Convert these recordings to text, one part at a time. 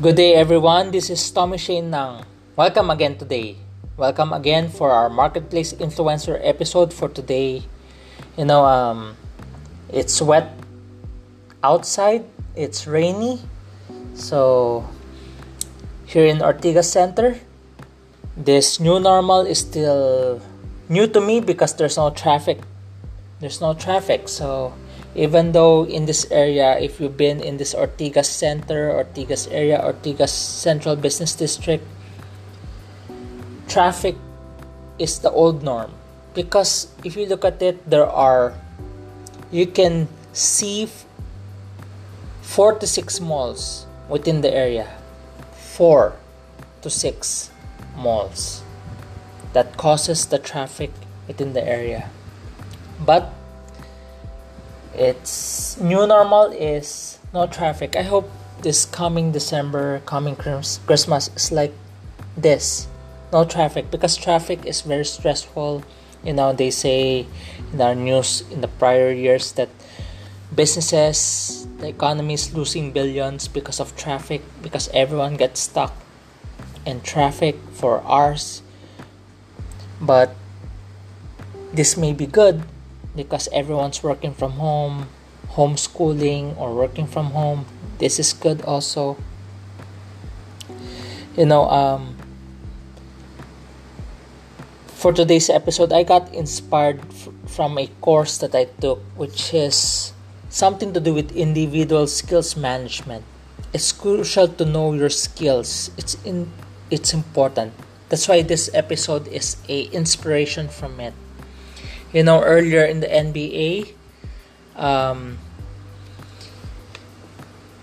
Good day everyone, this is Tommy Shane Nang. Welcome again today. Welcome again for our Marketplace Influencer episode for today. You know, um, it's wet outside, it's rainy. So, here in Ortigas Center, this new normal is still new to me because there's no traffic. There's no traffic, so even though in this area if you've been in this ortigas center ortigas area ortigas central business district traffic is the old norm. Because if you look at it there are you can see four to six malls within the area. Four to six malls that causes the traffic within the area. But its new normal is no traffic. I hope this coming December, coming Christmas is like this. No traffic because traffic is very stressful. You know, they say in our news in the prior years that businesses, the economy is losing billions because of traffic, because everyone gets stuck in traffic for hours. But this may be good because everyone's working from home, homeschooling, or working from home. This is good also. You know, um, for today's episode, I got inspired f- from a course that I took, which is something to do with individual skills management. It's crucial to know your skills. It's in it's important. That's why this episode is a inspiration from it you know earlier in the NBA um,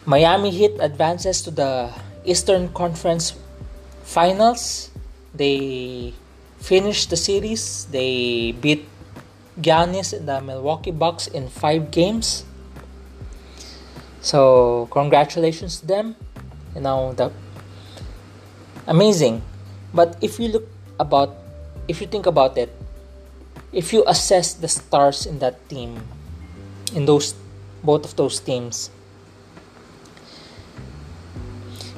Miami Heat advances to the Eastern Conference Finals. They finished the series. They beat Giannis and the Milwaukee Bucks in 5 games. So congratulations to them. You know the amazing. But if you look about if you think about it if you assess the stars in that team, in those both of those teams,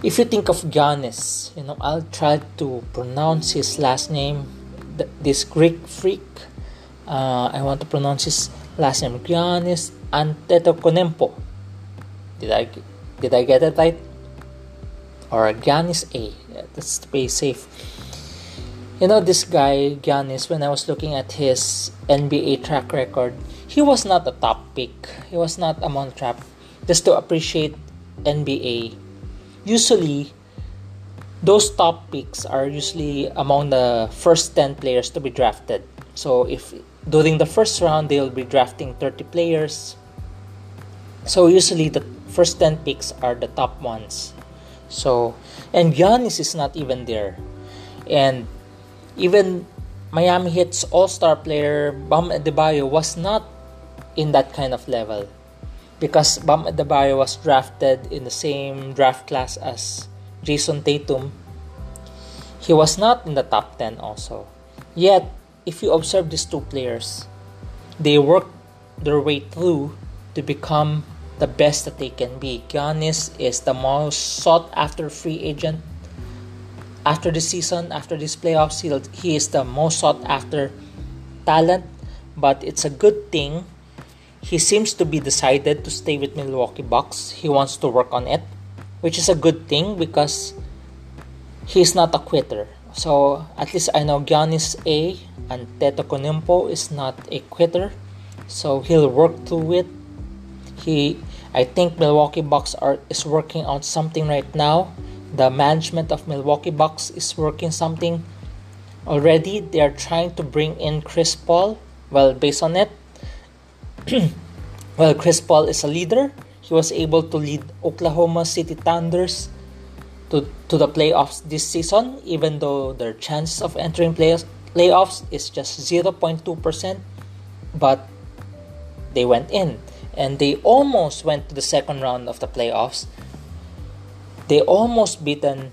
if you think of Giannis, you know, I'll try to pronounce his last name. This Greek freak, uh, I want to pronounce his last name, Giannis Antetokounmpo. Did I did I get it right? Or Giannis A. Let's be safe you know this guy Giannis when I was looking at his NBA track record he was not a top pick. He was not among the just to appreciate NBA usually those top picks are usually among the first 10 players to be drafted. So if during the first round they'll be drafting 30 players. So usually the first 10 picks are the top ones. So and Giannis is not even there. And even Miami Heat's all-star player Bam Adebayo was not in that kind of level because Bam Adebayo was drafted in the same draft class as Jayson Tatum. He was not in the top 10 also. Yet, if you observe these two players, they worked their way through to become the best that they can be. Giannis is the most sought after free agent after this season, after this playoffs, he he is the most sought after talent. But it's a good thing. He seems to be decided to stay with Milwaukee Bucks. He wants to work on it, which is a good thing because he's not a quitter. So at least I know Giannis A and Antetokounmpo is not a quitter. So he'll work through it. He I think Milwaukee Bucks are is working on something right now the management of Milwaukee Bucks is working something already. They are trying to bring in Chris Paul. Well, based on it, well, Chris Paul is a leader. He was able to lead Oklahoma City Thunders to, to the playoffs this season, even though their chance of entering playoffs, playoffs is just 0.2%. But they went in and they almost went to the second round of the playoffs they almost beaten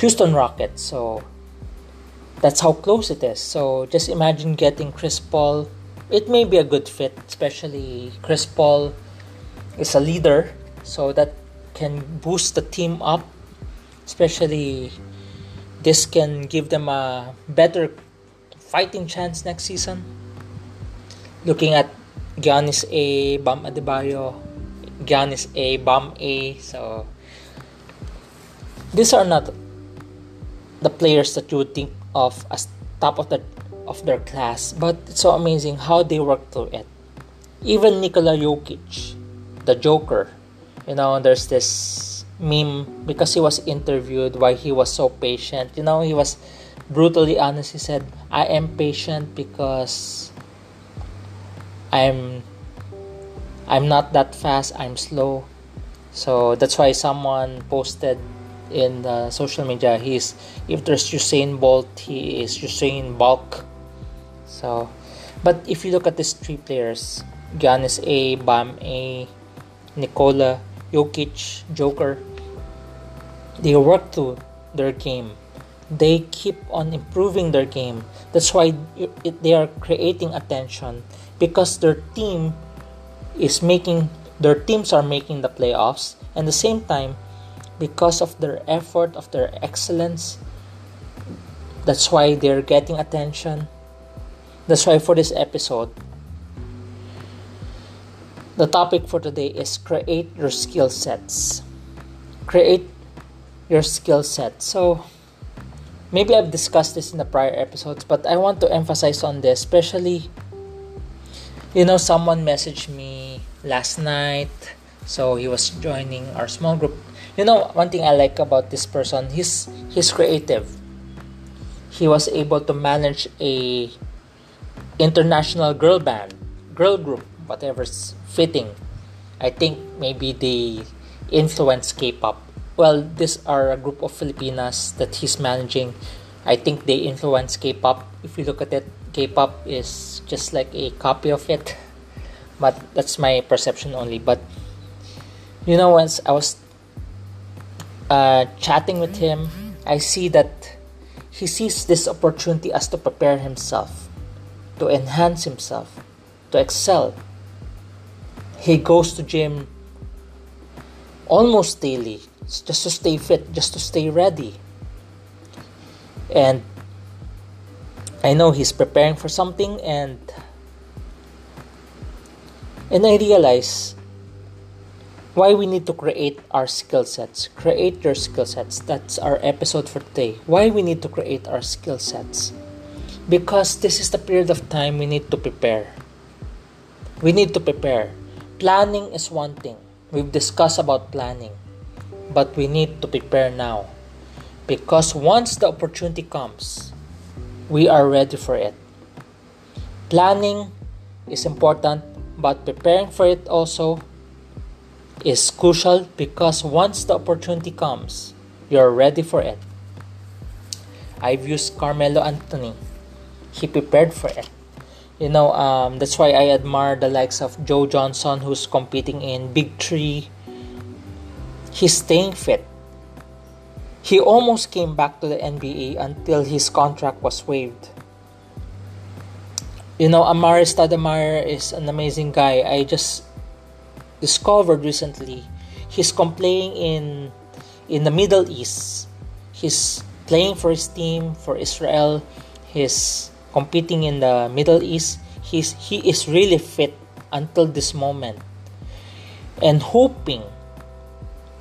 Houston Rockets. So that's how close it is. So just imagine getting Chris Paul. It may be a good fit, especially Chris Paul is a leader, so that can boost the team up, especially this can give them a better fighting chance next season. Looking at Giannis A, Bam Adebayo, Giannis A, Bam A. So these are not the players that you would think of as top of the of their class, but it's so amazing how they work through it. Even Nikola Jokic, the Joker, you know, there's this meme because he was interviewed why he was so patient. You know, he was brutally honest. He said, "I am patient because I'm I'm not that fast. I'm slow." So that's why someone posted in the social media he's if there's Usain Bolt he is Usain Bulk so but if you look at these three players Giannis A Bam A Nikola Jokic Joker they work to their game they keep on improving their game that's why they are creating attention because their team is making their teams are making the playoffs and the same time because of their effort, of their excellence. That's why they're getting attention. That's why for this episode, the topic for today is create your skill sets. Create your skill set. So, maybe I've discussed this in the prior episodes, but I want to emphasize on this, especially, you know, someone messaged me last night. So, he was joining our small group. You know one thing i like about this person he's he's creative. He was able to manage a international girl band girl group whatever's fitting. I think maybe they influence k-pop. Well these are a group of filipinas that he's managing. I think they influence k-pop. If you look at it k-pop is just like a copy of it but that's my perception only but you know once i was uh, chatting with him, I see that he sees this opportunity as to prepare himself, to enhance himself, to excel. He goes to gym almost daily just to stay fit, just to stay ready. And I know he's preparing for something and and I realize why we need to create our skill sets. Create your skill sets. That's our episode for today. Why we need to create our skill sets. Because this is the period of time we need to prepare. We need to prepare. Planning is one thing. We've discussed about planning. But we need to prepare now. Because once the opportunity comes, we are ready for it. Planning is important, but preparing for it also is crucial because once the opportunity comes, you're ready for it. I've used Carmelo Anthony. He prepared for it. You know, um, that's why I admire the likes of Joe Johnson, who's competing in Big Three. He's staying fit. He almost came back to the NBA until his contract was waived. You know, Amar'e Stoudemire is an amazing guy. I just discovered recently he's playing in in the Middle East. He's playing for his team for Israel. He's competing in the Middle East. He's he is really fit until this moment. And hoping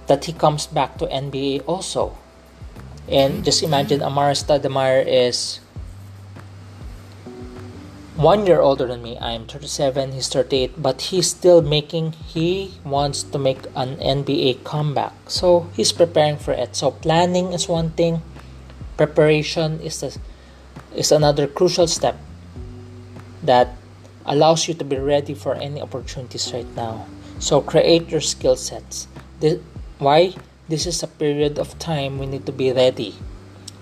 that he comes back to NBA also. And just imagine Amar'e Stoudemire is one year older than me. I'm 37, he's 38, but he's still making, he wants to make an NBA comeback. So he's preparing for it. So planning is one thing, preparation is, the, is another crucial step that allows you to be ready for any opportunities right now. So create your skill sets. This, why? This is a period of time we need to be ready.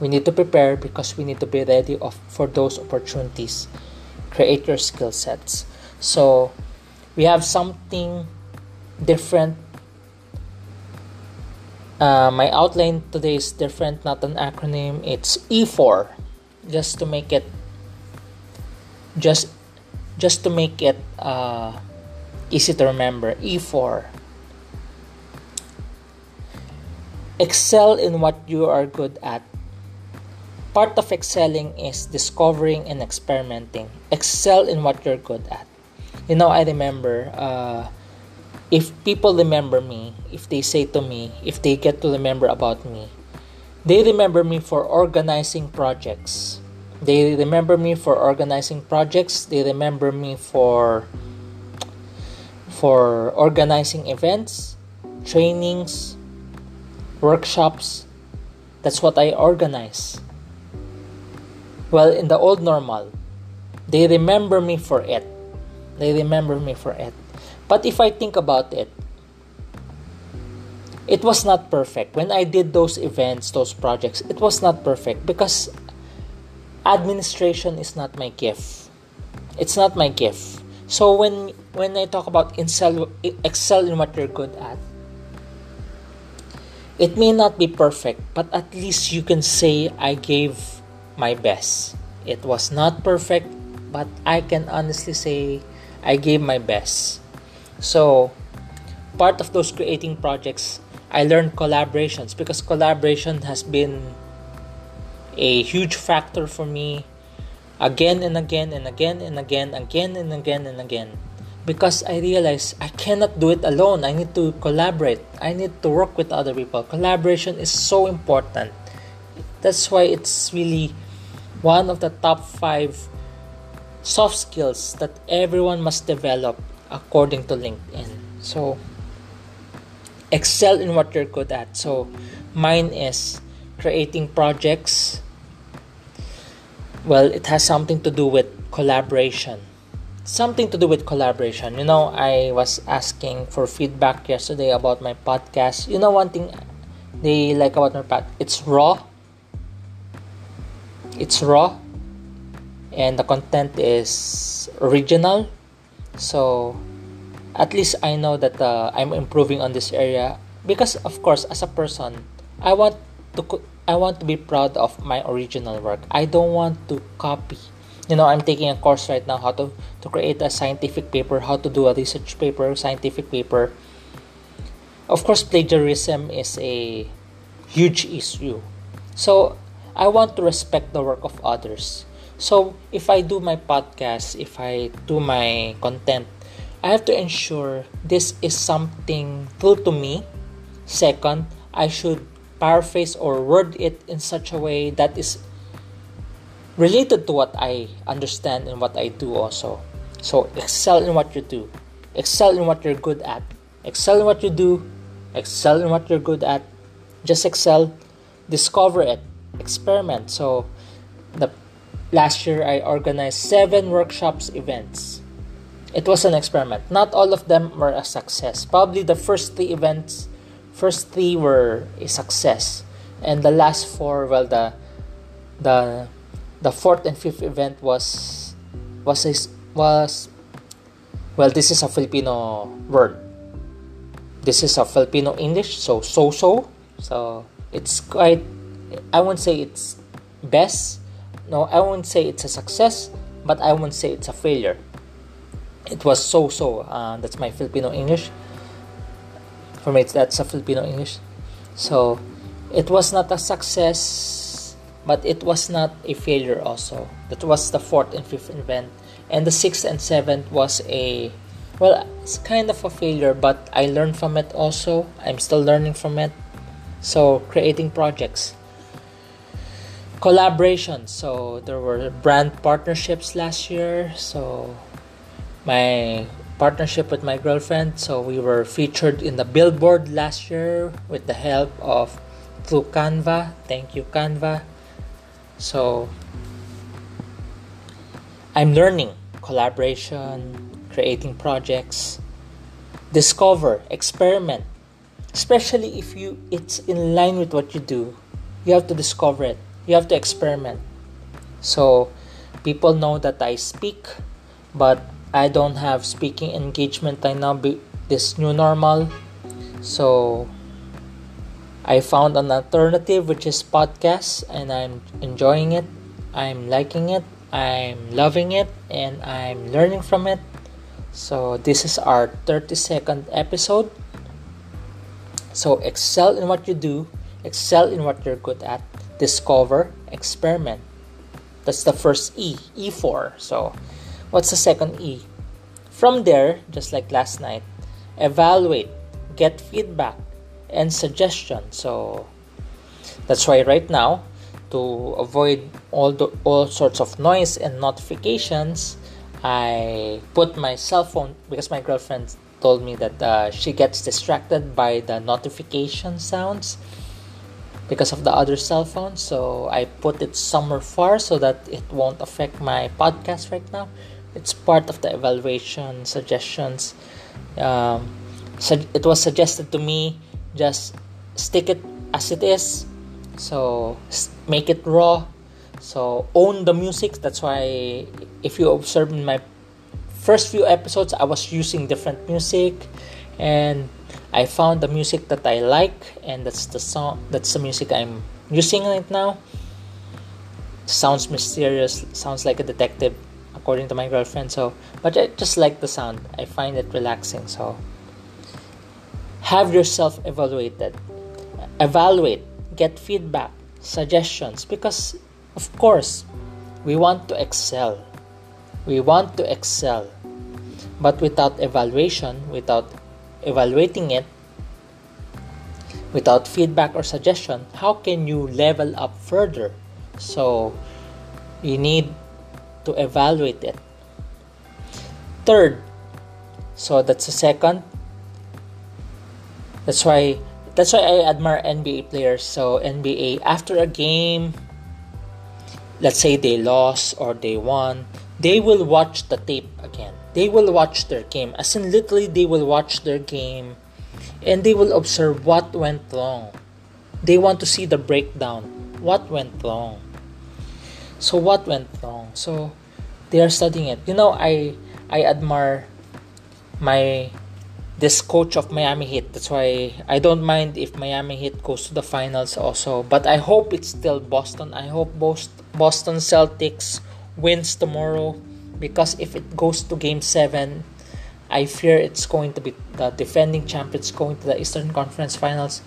We need to prepare because we need to be ready of, for those opportunities create your skill sets. So we have something different. Uh, my outline today is different, not an acronym. It's E4, just to make it just just to make it uh, easy to remember. E4. excel in what you are good at part of excelling is discovering and experimenting. Excel in what you're good at. You know i remember uh, if people remember me if they say to me if they get to remember about me they remember me for organizing projects. They remember me for organizing projects. They remember me for for organizing events trainings workshops. That's what i organize well, in the old normal, they remember me for it. They remember me for it. But if I think about it, it was not perfect. When I did those events, those projects, it was not perfect because administration is not my gift. It's not my gift. So when when I talk about excel, excel in what you're good at, it may not be perfect, but at least you can say I gave my best. It was not perfect, but I can honestly say I gave my best. So, part of those creating projects, I learned collaborations because collaboration has been a huge factor for me again and again and again and again, again and again and again. Because I realized I cannot do it alone. I need to collaborate. I need to work with other people. Collaboration is so important. That's why it's really one of the top five soft skills that everyone must develop according to LinkedIn. So, excel in what you're good at. So, mine is creating projects. Well, it has something to do with collaboration. Something to do with collaboration. You know, I was asking for feedback yesterday about my podcast. You know, one thing they like about my podcast, it's raw it's raw and the content is original. So at least i know that uh, i'm improving on this area because of course as a person i want to i want to be proud of my original work. I don't want to copy. You know i'm taking a course right now how to to create a scientific paper how to do a research paper scientific paper. Of course plagiarism is a huge issue. So I want to respect the work of others. So, if I do my podcast, if I do my content, I have to ensure this is something true to me. Second, I should paraphrase or word it in such a way that is related to what I understand and what I do also. So, excel in what you do, excel in what you're good at, excel in what you do, excel in what you're good at. Just excel, discover it, experiment. So, the last year I organized seven workshops events. It was an experiment. Not all of them were a success. Probably the first three events, first three were a success, and the last four, well, the the the fourth and fifth event was was a, was well. This is a Filipino word. This is a Filipino English, so so so. So it's quite I won't say it's best. No, I won't say it's a success, but I won't say it's a failure. It was so so. Uh, that's my Filipino English. For me, that's a Filipino English. So, it was not a success, but it was not a failure also. That was the fourth and fifth event. And the sixth and seventh was a, well, it's kind of a failure, but I learned from it also. I'm still learning from it. So, creating projects collaborations. So there were brand partnerships last year. So my partnership with my girlfriend. So we were featured in the billboard last year with the help of through Canva. Thank you, Canva. So I'm learning collaboration, creating projects, discover, experiment. Especially if you it's in line with what you do, you have to discover it you have to experiment. So people know that i speak but i don't have speaking engagement right now this new normal. So i found an alternative which is podcast and i'm enjoying it. I'm liking it. I'm loving it and i'm learning from it. So this is our 32nd episode. So excel in what you do. Excel in what you're good at, discover, experiment. That's the first E, E4. So, what's the second E? From there, just like last night, evaluate, get feedback, and suggestion. So, that's why right now, to avoid all the all sorts of noise and notifications, I put my cell phone because my girlfriend told me that uh, she gets distracted by the notification sounds because of the other cell phone. So I put it somewhere far so that it won't affect my podcast right now. It's part of the evaluation suggestions. Um, so it was suggested to me just stick it as it is. So make it raw. So own the music. That's why if you observe in my first few episodes, I was using different music and I found the music that I like, and that's the song. That's the music I'm using right now. Sounds mysterious. Sounds like a detective, according to my girlfriend. So, but I just like the sound. I find it relaxing. So, have yourself evaluated. Evaluate. Get feedback, suggestions, because of course, we want to excel. We want to excel. But without evaluation, without evaluating it without feedback or suggestion, how can you level up further? So, you need to evaluate it. Third, so that's the second. That's why that's why I admire NBA players. So NBA after a game, let's say they lost or they won, they will watch the tape again they will watch their game. As in literally they will watch their game and they will observe what went wrong. They want to see the breakdown. What went wrong? So what went wrong? So they are studying it. You know i i admire my this coach of Miami Heat. That's why I don't mind if Miami Heat goes to the finals also. But I hope it's still Boston. I hope Boston Celtics wins tomorrow because if it goes to game 7 I fear it's going to be the defending champions going to the Eastern Conference Finals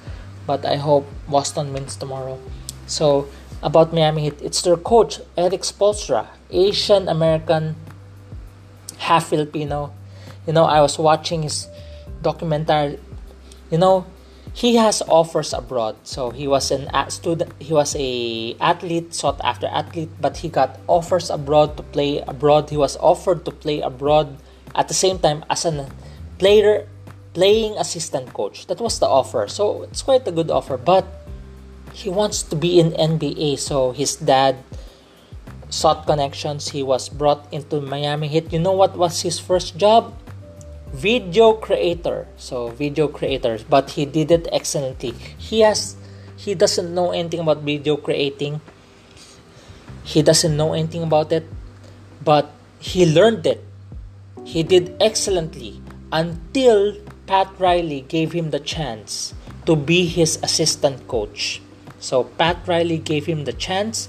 but I hope Boston wins tomorrow. So about Miami Heat it's their coach Erik Spoelstra Asian American half Filipino. You know I was watching his documentary. You know he has offers abroad. So he was an student he was a athlete sought after athlete but he got offers abroad to play abroad. He was offered to play abroad at the same time as a player playing assistant coach. That was the offer. So it's quite a good offer but he wants to be in NBA so his dad sought connections. He was brought into Miami Heat. You know what was his first job video creator. So video creators. But he did it excellently. He has he doesn't know anything about video creating. He doesn't know anything about it. But he learned it. He did excellently until pat riley gave him the chance to be his assistant coach. So pat riley gave him the chance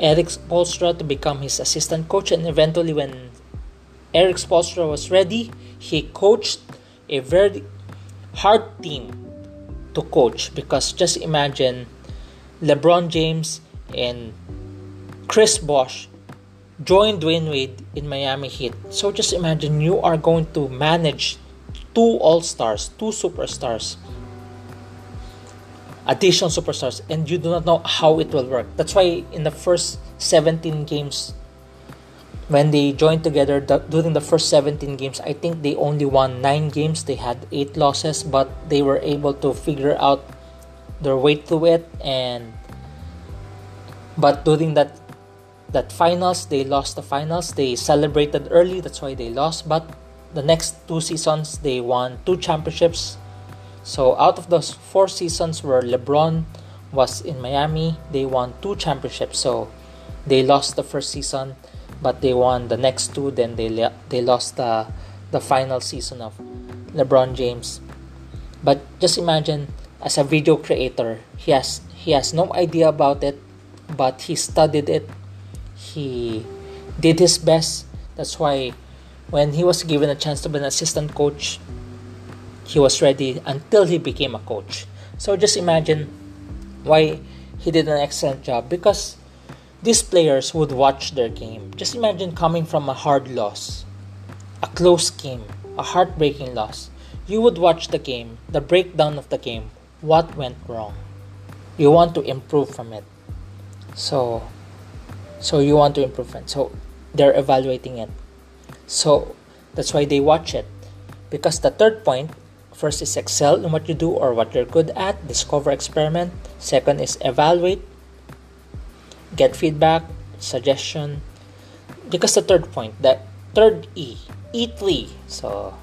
erik spoelstra to become his assistant coach and eventually when erik spoelstra was ready he coached a very hard team to coach because just imagine LeBron James and Chris Bosh joined Dwyane Wade in Miami Heat. So just imagine you are going to manage two All Stars, two superstars, additional superstars, and you do not know how it will work. That's why in the first 17 games when they joined together the, during the first 17 games i think they only won 9 games. They had 8 losses but they were able to figure out their way through it. And but during that that finals they lost the finals. They celebrated early that's why they lost. But the next two seasons they won two championships. So out of those four seasons where lebron was in miami they won two championships. So they lost the first season but they won the next two. Then they they lost the the final season of LeBron James. But just imagine, as a video creator, he has he has no idea about it, but he studied it. He did his best. That's why when he was given a chance to be an assistant coach, he was ready until he became a coach. So just imagine why he did an excellent job because these players would watch their game. Just imagine coming from a hard loss, a close game, a heartbreaking loss. You would watch the game, the breakdown of the game, what went wrong. You want to improve from it. So so you want to improve it. So they're evaluating it. So that's why they watch it. Because the third point first is excel in what you do or what you're good at, discover experiment. Second is evaluate, get feedback, suggestion. Because the third point, that third E, E3. So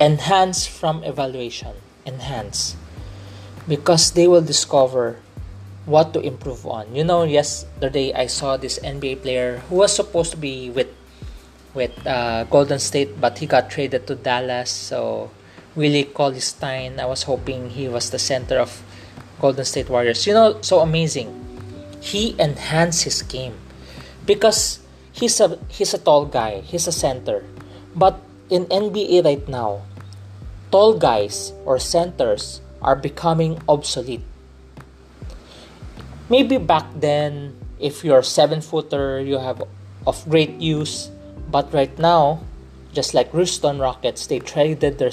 enhance from evaluation. Enhance. Because they will discover what to improve on. You know, yesterday I saw this NBA player who was supposed to be with with uh, Golden State, but he got traded to Dallas. So Willie Cauley-Stein, I was hoping he was the center of Golden State Warriors. You know, so amazing. He enhanced his game. Because he's a he's a tall guy. He's a center, but in NBA right now, tall guys or centers are becoming obsolete. Maybe back then if you're seven footer you have of great use. But right now just like Houston Rockets they traded their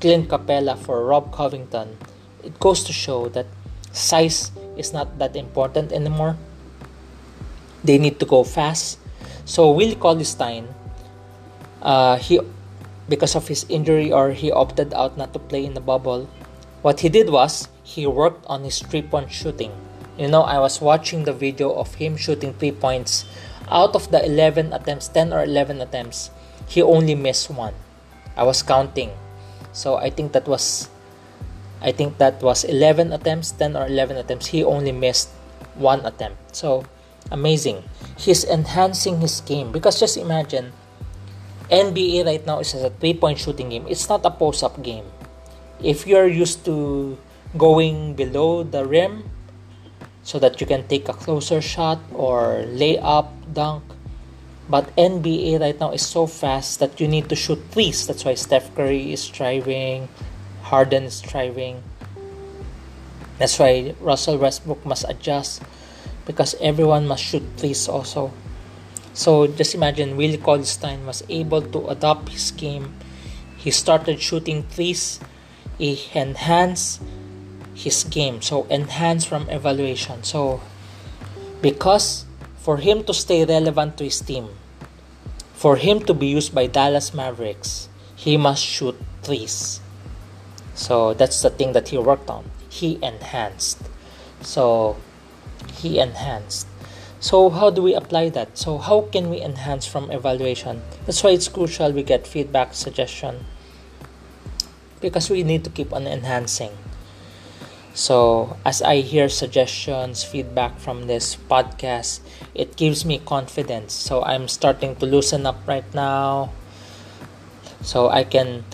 Clint Capela for Rob Covington. It goes to show that size is not that important anymore they need to go fast so Will Cauley-Stein uh, he because of his injury or he opted out not to play in the bubble what he did was he worked on his three point shooting you know, I was watching the video of him shooting three points. Out of the 11 attempts, 10 or 11 attempts, he only missed one. I was counting. So I think that was I think that was 11 attempts, 10 or 11 attempts. He only missed one attempt. So amazing. He's enhancing his game because just imagine NBA right now is a three-point shooting game. It's not a post-up game. If you're used to going below the rim, so that you can take a closer shot or lay up, dunk. But NBA right now is so fast that you need to shoot threes. That's why Steph Curry is striving, Harden is striving. That's why Russell Westbrook must adjust because everyone must shoot threes also. So just imagine Willie Cauley-Stein was able to adopt his game. He started shooting threes. He enhanced his game so enhanced from evaluation so because for him to stay relevant to his team for him to be used by Dallas Mavericks he must shoot threes so that's the thing that he worked on. He enhanced. So he enhanced. So how do we apply that? So how can we enhance from evaluation? That's why it's crucial we get feedback suggestion. Because we need to keep on enhancing. So, as I hear suggestions, feedback from this podcast, it gives me confidence. So, I'm starting to loosen up right now. So, I can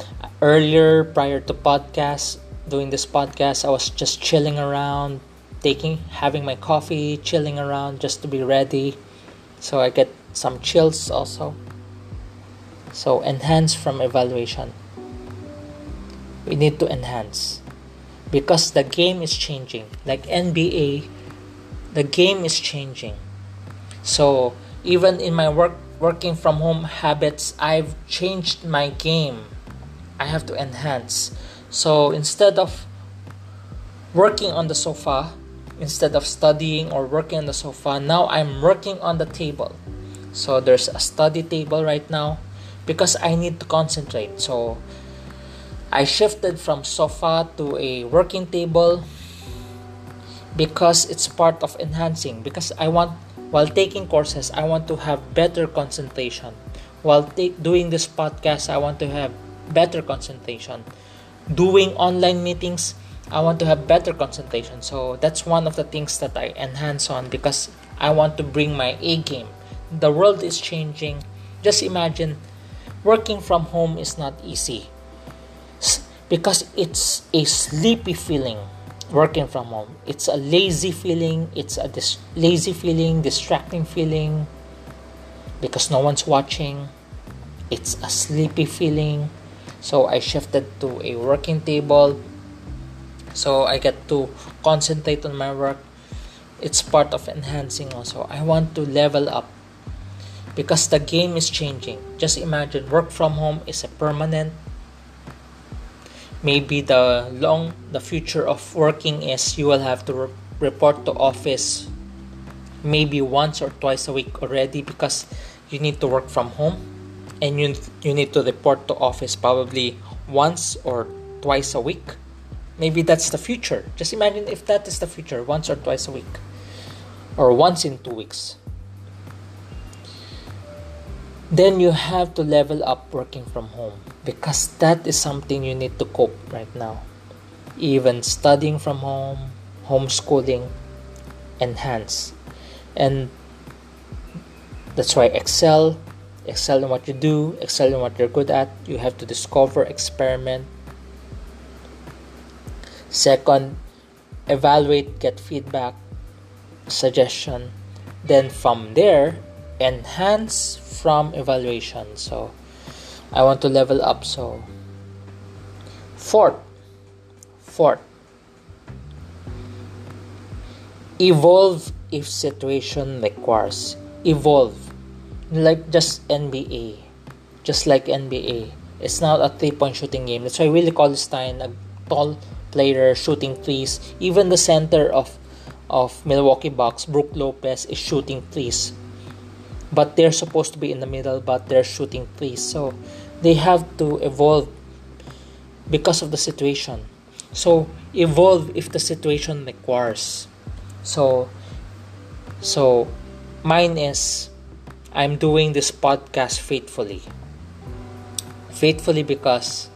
earlier prior to podcast, doing this podcast, I was just chilling around, taking having my coffee, chilling around just to be ready. So, I get some chills also. So, enhance from evaluation. We need to enhance because the game is changing. Like NBA, the game is changing. So even in my work working from home habits, I've changed my game. I have to enhance. So instead of working on the sofa, instead of studying or working on the sofa, now I'm working on the table. So there's a study table right now because I need to concentrate. So I shifted from sofa to a working table because it's part of enhancing because I want while taking courses I want to have better concentration while doing this podcast I want to have better concentration doing online meetings I want to have better concentration so that's one of the things that I enhance on because I want to bring my A game the world is changing just imagine working from home is not easy because it's a sleepy feeling working from home. It's a lazy feeling, it's a dis- lazy feeling, distracting feeling because no one's watching. It's a sleepy feeling. So I shifted to a working table. so I get to concentrate on my work. It's part of enhancing also. I want to level up because the game is changing. Just imagine work from home is a permanent. Maybe the long the future of working is you will have to re- report to office maybe once or twice a week already because you need to work from home and you you need to report to office probably once or twice a week. Maybe that's the future. Just imagine if that is the future once or twice a week. Or once in two weeks. Then you have to level up working from home because that is something you need to cope right now. Even studying from home homeschooling enhance. And that's why excel excel in what you do excel in what you're good at you have to discover experiment. Second evaluate get feedback suggestion. Then from there enhance from evaluation. So i want to level up. So fourth fourth evolve if situation requires. Evolve like just NBA just like NBA it's not a three point shooting game. That's why Willie Cauley-Stein a tall player shooting threes. Even the center of of Milwaukee Bucks Brook Lopez is shooting threes. But they're supposed to be in the middle but they're shooting threes. So they have to evolve because of the situation. So evolve if the situation requires. So so, mine is I'm doing this podcast faithfully. Faithfully because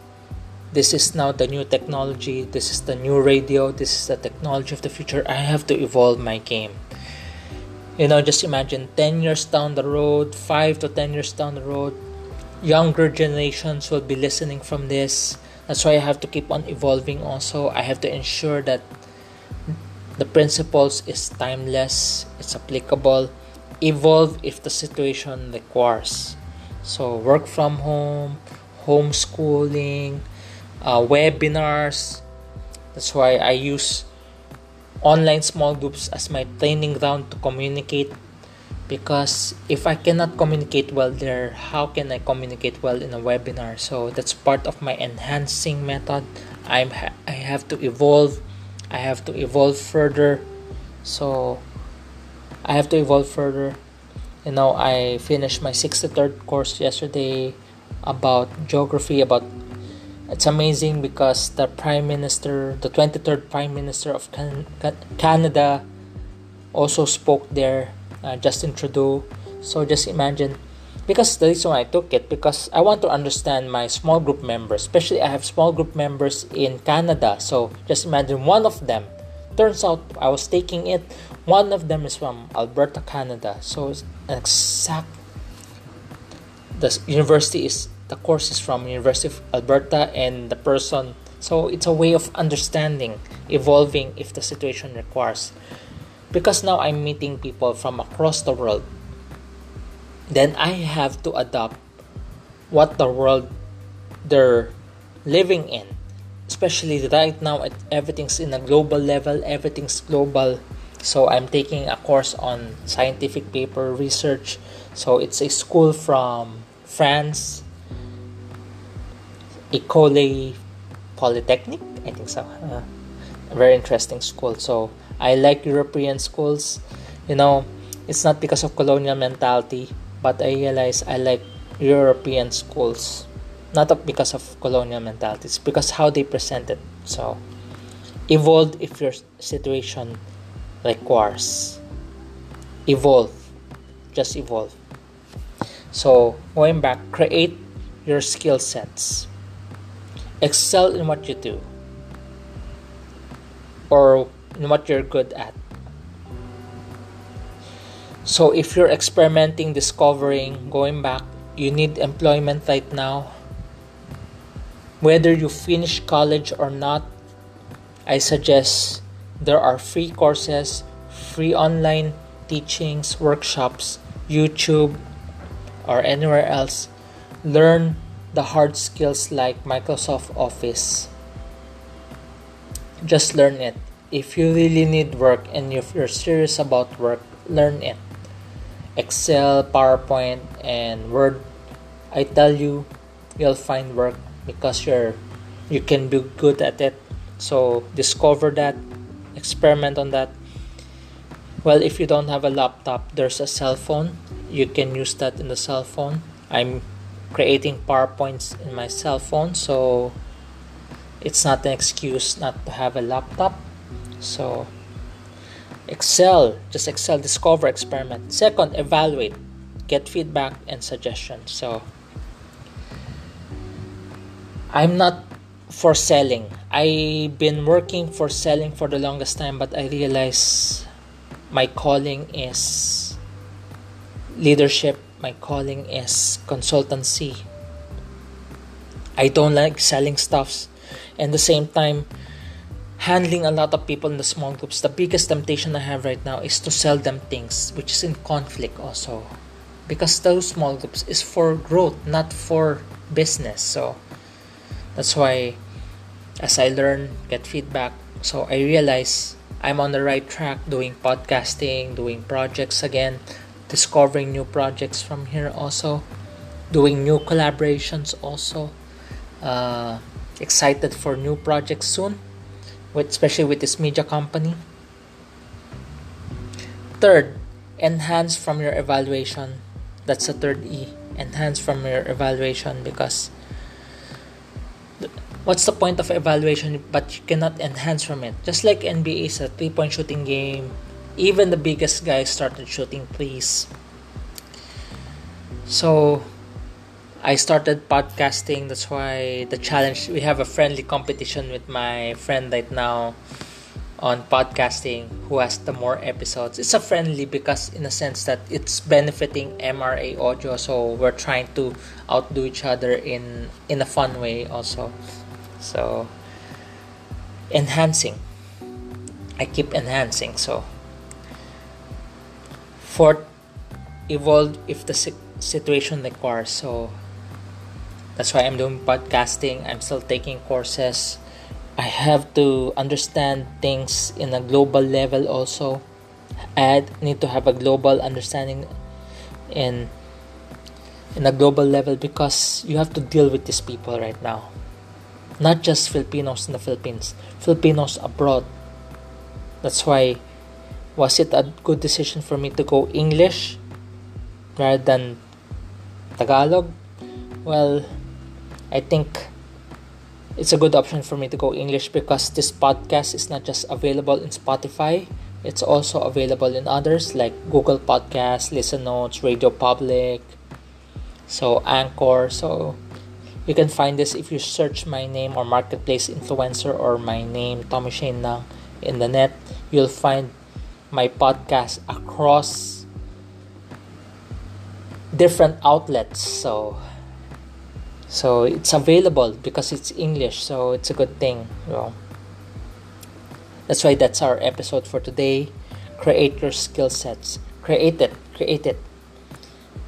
this is now the new technology, this is the new radio, this is the technology of the future. I have to evolve my game. You know, just imagine 10 years down the road, 5 to 10 years down the road, younger generations will be listening from this. That's why I have to keep on evolving also. I have to ensure that the principles is timeless, it's applicable, evolve if the situation requires. So, work from home, homeschooling, uh, webinars. That's why I use online small groups as my training ground to communicate because if I cannot communicate well there, how can I communicate well in a webinar? So that's part of my enhancing method. I'm I have to evolve I have to evolve further. So I have to evolve further. You know, I finished my 63rd course yesterday about geography about it's amazing because the prime minister the 23rd prime minister of Can- canada also spoke there uh, justin trudeau so just imagine because the reason why I took it because I want to understand my small group members. Especially I have small group members in Canada. So just imagine one of them. Turns out I was taking it. One of them is from Alberta, Canada. So it's an exact. The university is the course is from University of Alberta, and the person. So it's a way of understanding, evolving if the situation requires. Because now I'm meeting people from across the world then I have to adopt what the world they're living in. Especially right now, everything's in a global level, everything's global. So I'm taking a course on scientific paper research. So it's a school from France, École Polytechnic, I think so. Uh, very interesting school. So I like European schools. You know, it's not because of colonial mentality, but I realize I like European schools, not because of colonial mentality, it's because how they present it. So, evolve if your situation requires. Evolve, just evolve. So, going back, create your skill sets. Excel in what you do or in what you're good at so if you're experimenting, discovering, going back, you need employment right now. Whether you finish college or not, I suggest there are free courses, free online teachings, workshops, YouTube, or anywhere else. Learn the hard skills like Microsoft Office. just learn it. If you really need work and if you're serious about work, learn it. Excel, PowerPoint, and Word, I tell you, you'll find work because you're you can be good at it. So discover that, experiment on that. Well, if you don't have a laptop, there's a cell phone. You can use that in the cell phone. I'm creating PowerPoints in my cell phone, so it's not an excuse not to have a laptop. So Excel, just Excel, discover, experiment. Second, evaluate, get feedback and suggestions. So I'm not for selling. I've been working for selling for the longest time, but I realize my calling is leadership. My calling is consultancy. I don't like selling stuffs. And the same time, handling a lot of people in the small groups, the biggest temptation I have right now is to sell them things, which is in conflict also. Because those small groups is for growth, not for business. So that's why as I learn, get feedback, so I realize I'm on the right track doing podcasting, doing projects again, discovering new projects from here also, doing new collaborations also. Uh, excited for new projects soon with especially with this media company. Third, enhance from your evaluation. That's the third E. Enhance from your evaluation because what's the point of evaluation but you cannot enhance from it? Just like NBA is a three point shooting game, even the biggest guys started shooting threes. So I started podcasting. That's why the challenge we have a friendly competition with my friend right now on podcasting who has the more episodes. It's a friendly because in a sense that it's benefiting MRA audio so we're trying to outdo each other in in a fun way also. So enhancing. I keep enhancing so fourth evolve if the situation requires so that's why I'm doing podcasting. I'm still taking courses. I have to understand things in a global level also. I need to have a global understanding in in a global level because you have to deal with these people right now. Not just Filipinos in the Philippines, Filipinos abroad. That's why was it a good decision for me to go English rather than Tagalog? Well, I think it's a good option for me to go English because this podcast is not just available in Spotify, it's also available in others like Google Podcasts, Listen Notes, Radio Public, so Anchor. So you can find this if you search my name or Marketplace Influencer or my name, Tommy Shane Nang, in the net. You'll find my podcast across different outlets. So so it's available because it's english so it's a good thing you know. That's why that's our episode for today. Create your skill sets. Create it. Create it.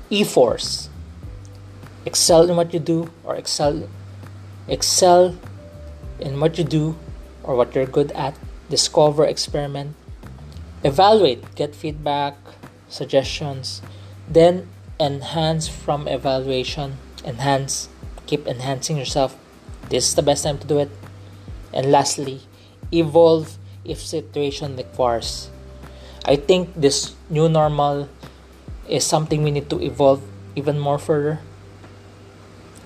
E-force excel in what you do or excel excel in what you do or what you're good at. Discover experiment evaluate get feedback suggestions then enhance from evaluation. Enhance keep enhancing yourself. This is the best time to do it. And lastly evolve if situation requires. I think this new normal is something we need to evolve even more further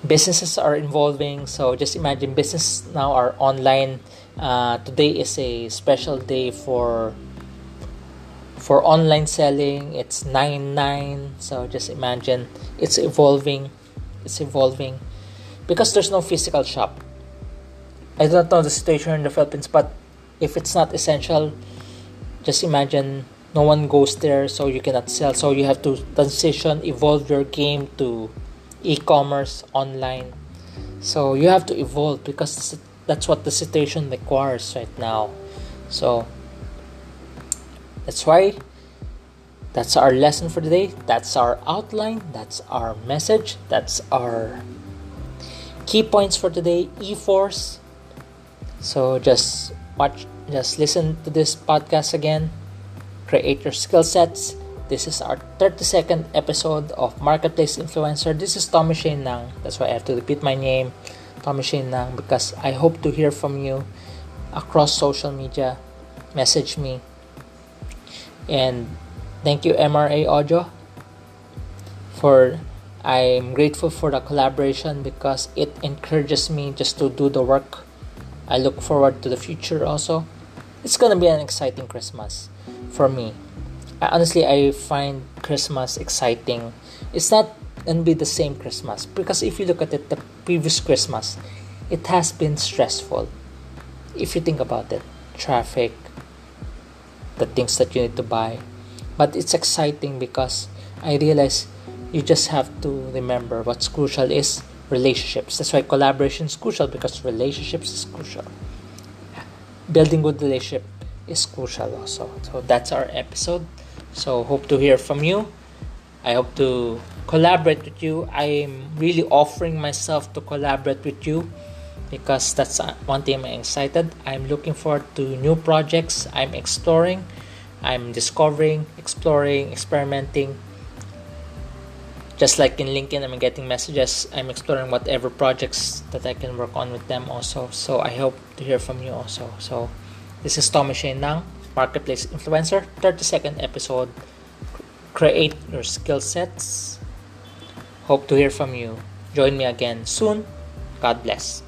businesses are evolving so just imagine business now are online. Uh, today is a special day for for online selling. It's 9 9 so just imagine it's evolving. It's evolving. Because there's no physical shop. I don't know the situation in the Philippines, but if it's not essential, just imagine no one goes there, so you cannot sell. So you have to transition, evolve your game to e-commerce online. So you have to evolve because that's what the situation requires right now. So that's why that's our lesson for today. That's our outline. That's our message. That's our Key points for today E-Force. So just watch, just listen to this podcast again. Create your skill sets. This is our 32nd episode of Marketplace Influencer. This is Tommy Shane Nang. That's why I have to repeat my name, Tommy Shane Nang, because I hope to hear from you across social media. Message me. And thank you, MRA Audio, for I'm grateful for the collaboration because it encourages me just to do the work. I look forward to the future also. It's gonna be an exciting Christmas for me. Honestly, I find Christmas exciting. It's not gonna be the same Christmas because if you look at it, the previous Christmas, it has been stressful. If you think about it, traffic, the things that you need to buy, but it's exciting because I realize you just have to remember what's crucial is relationships. That's why collaboration is crucial because relationships is crucial. Building good relationship is crucial also. So that's our episode. So hope to hear from you. I hope to collaborate with you. I'm really offering myself to collaborate with you because that's uh, one thing I'm excited. I'm looking forward to new projects. I'm exploring, I'm discovering, exploring, experimenting just like in LinkedIn, I'm getting messages. I'm exploring whatever projects that I can work on with them also. So I hope to hear from you also. So this is Tommy Shane Nang, Marketplace Influencer, 32nd episode. Create your skill sets. Hope to hear from you. Join me again soon. God bless.